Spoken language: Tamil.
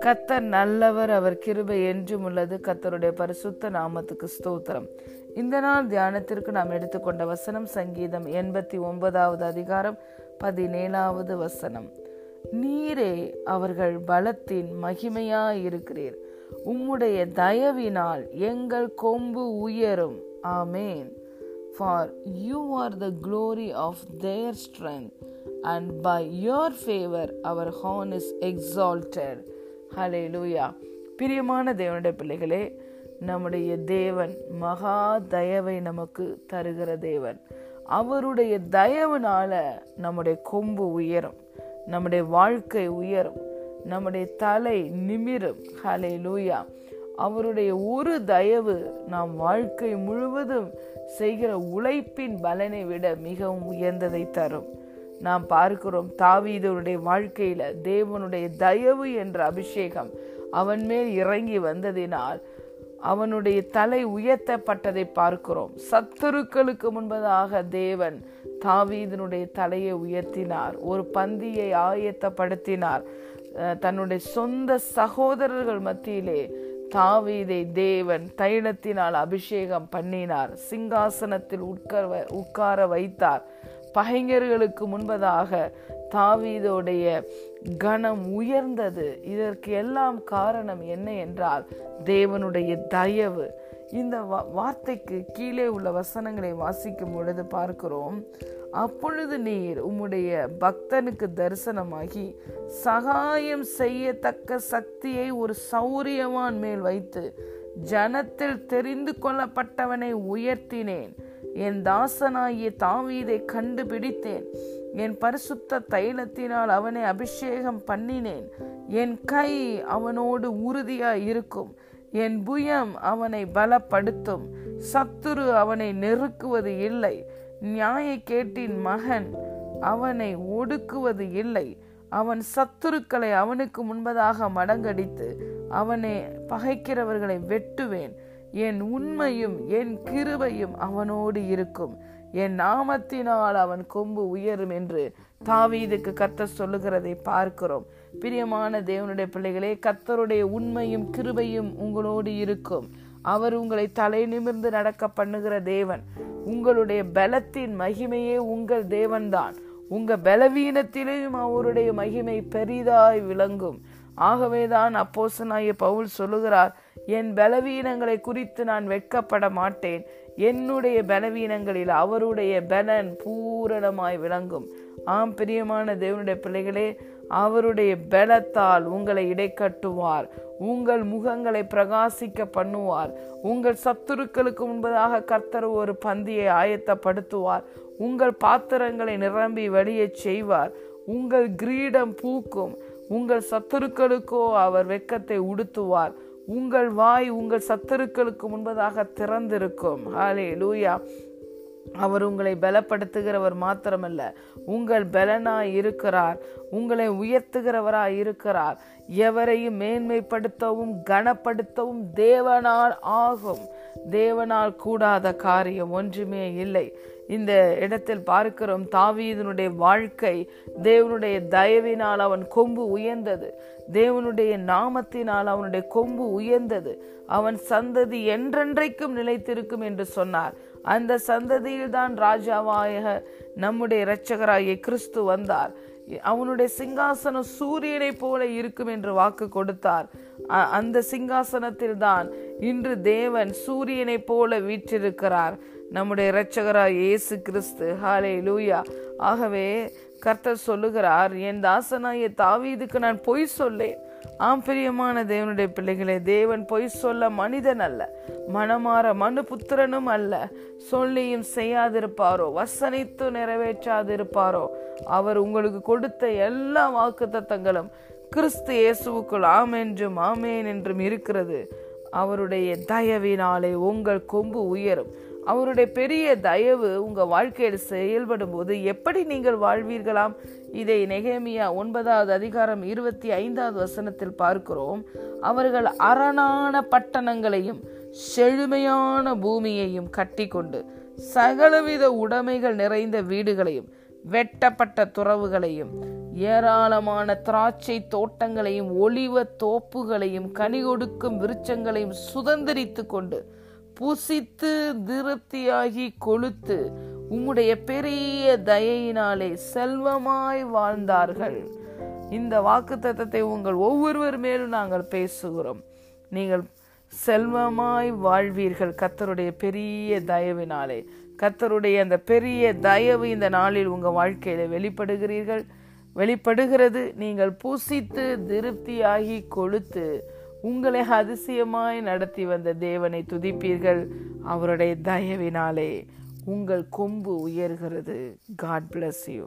கத்தர் நல்லவர் அவர் கிருபை என்றும் உள்ளது. கத்தருடைய பரிசுத்த நாமத்துக்கு ஸ்தோத்திரம். இந்த நாள் தியானத்திற்கு நாம் எடுத்துக்கொண்ட வசனம் சங்கீதம் எண்பத்தி ஒன்பதாவது அதிகாரம் பதினேழாவது வசனம். நீரே அவர்கள் பலத்தின் மகிமையாயிருக்கிறீர். உம்முடைய தயவினால் எங்கள் கொம்பு உயரும். ஆமேன். For you are the glory of their strength and by your favour our horn is exalted. Hallelujah பிரியமான தேவனுடைய பிள்ளைகளே நம்முடைய தேவன் மகா தயவை நமக்கு தருகிற தேவன். அவருடைய தயவுனால நம்முடைய கொம்பு உயரும் நம்முடைய வாழ்க்கை உயரும் நம்முடைய தலை நிமிரும். ஹலே லூயா அவருடைய ஒரு தயவு நாம் வாழ்க்கை முழுவதும் செய்கிற உழைப்பின் பலனை விட மிகவும் உயர்ந்ததை தரும். நாம் பார்க்கிறோம் தாவீதனுடைய வாழ்க்கையில தேவனுடைய தயவு என்ற அபிஷேகம் அவன் மேல் இறங்கி வந்ததினால் அவனுடைய தலை உயர்த்தப்பட்டதை பார்க்கிறோம். சத்துருக்களுக்கு முன்பதாக தேவன் தாவீதனுடைய தலையை உயர்த்தினார் ஒரு பந்தியை ஆயத்தப்படுத்தினார். தன்னுடைய சொந்த சகோதரர்கள் மத்தியிலே தாவீதை தேவன் தைலத்தினால் அபிஷேகம் பண்ணினார் சிங்காசனத்தில் உட்கார உட்கார வைத்தார். பகைஞர்களுக்கு முன்பதாக தாவீதோடைய கணம் உயர்ந்தது. இதற்கு எல்லாம் காரணம் என்ன என்றால் தேவனுடைய தயவு. இந்த வார்த்தைக்கு கீழே உள்ள வசனங்களை வாசிக்கும் பொழுது பார்க்கிறோம். அப்பொழுது நீர் உம்முடைய பக்தனுக்கு தரிசனமாகி சகாயம் செய்யத்தக்க சக்தியை ஒரு சௌரியவான் மேல் வைத்து ஜனத்தில் தெரிந்து கொள்ளப்பட்டவனை உயர்த்தினேன். என் தாசனாகிய தாவீதை கண்டுபிடித்தேன். என் பரிசுத்த தைலத்தினால் அவனை அபிஷேகம் பண்ணினேன். என் கை அவனோடு உறுதியாய் இருக்கும் என் புயம் அவனை பலப்படுத்தும். சத்துரு அவனை நெருக்குவது இல்லை. நியாய கேட்டின் மகன் அவனை ஒடுக்குவது இல்லை. அவன் சத்துருக்களை அவனுக்கு முன்பதாக மடங்கடித்து அவனை பகைக்கிறவர்களை வெட்டுவேன். என் உண்மையும் என் கிருபையும் அவனோடு இருக்கும். என் நாமத்தினால் அவன் கொம்பு உயரும் என்று தாவீதுக்கு கத்த சொல்லுகிறதை பார்க்கிறோம். பிரியமான தேவனுடைய பிள்ளைகளே கத்தருடைய உண்மையும் கிருபையும் உங்களோடு இருக்கும். அவர் உங்களை தலை நிமிர்ந்து நடக்க பண்ணுகிற தேவன். உங்களுடைய பலத்தின் மகிமையே உங்கள் தேவன்தான். உங்க பலவீனத்திலேயும் அவருடைய மகிமை பெரிதாய் விளங்கும். ஆகவேதான் அப்போசனாய பவுல் சொல்லுகிறார் என் பலவீனங்களை குறித்து நான் வெட்கப்பட மாட்டேன். என்னுடைய பலவீனங்களில் அவருடைய பலன் பூரணமாய் விளங்கும். ஆம் பிரியமான தேவனுடைய பிள்ளைகளே அவருடைய பலத்தால் உங்களை இடைக்கட்டுவார். உங்கள் முகங்களை பிரகாசிக்க பண்ணுவார். உங்கள் சத்துருக்களுக்கு முன்பதாக கர்த்தர் ஒரு பந்தியை ஆயத்தப்படுத்துவார். உங்கள் பாத்திரங்களை நிரம்பி வழியச் செய்வார். உங்கள் கிரீடம் பூக்கும். உங்கள் சத்துருக்களுக்கோ அவர் வெக்கத்தை உடுத்துவார். உங்கள் வாய் உங்கள் சத்துருக்களுக்கு முன்பதாக திறந்திருக்கும். ஹாலே லூயா அவர் உங்களை பலப்படுத்துகிறவர் மாத்திரமல்ல. உங்கள் பலனாய் இருக்கிறார். உங்களை உயர்த்துகிறவராய் இருக்கிறார். எவரையும் மேன்மைப்படுத்தவும் கனப்படுத்தவும் தேவனால் ஆகும். தேவனால் கூடாத காரியம் ஒன்றுமே இல்லை. இந்த இடத்தில் பார்க்கிறோம். தாவீதனுடைய வாழ்க்கை தேவனுடைய தயவினால் அவன் கொம்பு உயர்ந்தது. தேவனுடைய நாமத்தினால் அவனுடைய கொம்பு உயர்ந்தது. அவன் சந்ததி என்றென்றைக்கும் நிலைத்திருக்கும் என்று சொன்னார். அந்த சந்ததியில் தான் ராஜாவாய நம்முடைய இரட்சகராகிய கிறிஸ்து வந்தார். அவனுடைய சிங்காசனம் சூரியனை போல இருக்கும் என்று வாக்கு கொடுத்தார். அந்த சிங்காசனத்தில் தான் இன்று தேவன் சூரியனை போல வீற்றிருக்கிறார். நம்முடைய இரட்சகராய் இயேசு கிறிஸ்து. ஹாலே லூயா ஆகவே கர்த்தர் சொல்லுகிறார் என் தாசனாய தாவீதுக்கு நான் பொய் சொல்லேன். ஆம் பிரியமான தேவனுடைய பிள்ளைகளே தேவன் பொய் சொல்ல மனிதன் அல்ல. மனமாற மனு புத்திரனும் அல்ல. சொல்லியும் செய்யாதிருப்பாரோ வசனித்து நிறைவேற்றாதிருப்பாரோ. அவர் உங்களுக்கு கொடுத்த எல்லா வாக்கு தத்தங்களும் கிறிஸ்து இயேசுவுக்குள் ஆம் என்றும் ஆமேன் என்றும் இருக்கிறது. அவருடைய தயவினாலே உங்கள் கொம்பு உயரும். அவருடைய பெரிய தயவு உங்கள் வாழ்க்கையில் செயல்படும் போது எப்படி நீங்கள் வாழ்வீர்களாம்? இதை நெகேமியா ஒன்பதாவது அதிகாரம் இருபத்தி ஐந்தாவது வசனத்தில் பார்க்கிறோம். அவர்கள் அரணான பட்டணங்களையும் செழுமையான பூமியையும் கட்டி கொண்டு சகலவித உடைமைகள் நிறைந்த வீடுகளையும் வெட்டப்பட்ட துறவுகளையும் ஏராளமான திராட்சை தோட்டங்களையும் ஒளிவ தோப்புகளையும் கனி கொடுக்கும் விருச்சங்களையும் சுதந்திரித்து கொண்டு புசித்து திருப்தியாகி கொளுத்து உம்முடைய பெரிய தயையினாலே செல்வமாய் வாழ்ந்தார்கள். இந்த வாக்கு தத்தத்தை உங்கள் ஒவ்வொருவர் மேலும் நாங்கள் பேசுகிறோம். நீங்கள் செல்வமாய் வாழ்வீர்கள் கத்தருடைய பெரிய தயவினாலே. கத்தருடைய அந்த பெரிய தயவு இந்த நாளில் உங்கள் வாழ்க்கையில வெளிப்படுகிறீர்கள். வெளிப்படுகிறது. நீங்கள் பூசித்து திருப்தியாகி கொளுத்து உங்களை அதிசயமாய் நடத்தி வந்த தேவனை துதிப்பீர்கள். அவருடைய தயவினாலே உங்கள் கொம்பு உயர்கிறது. God bless you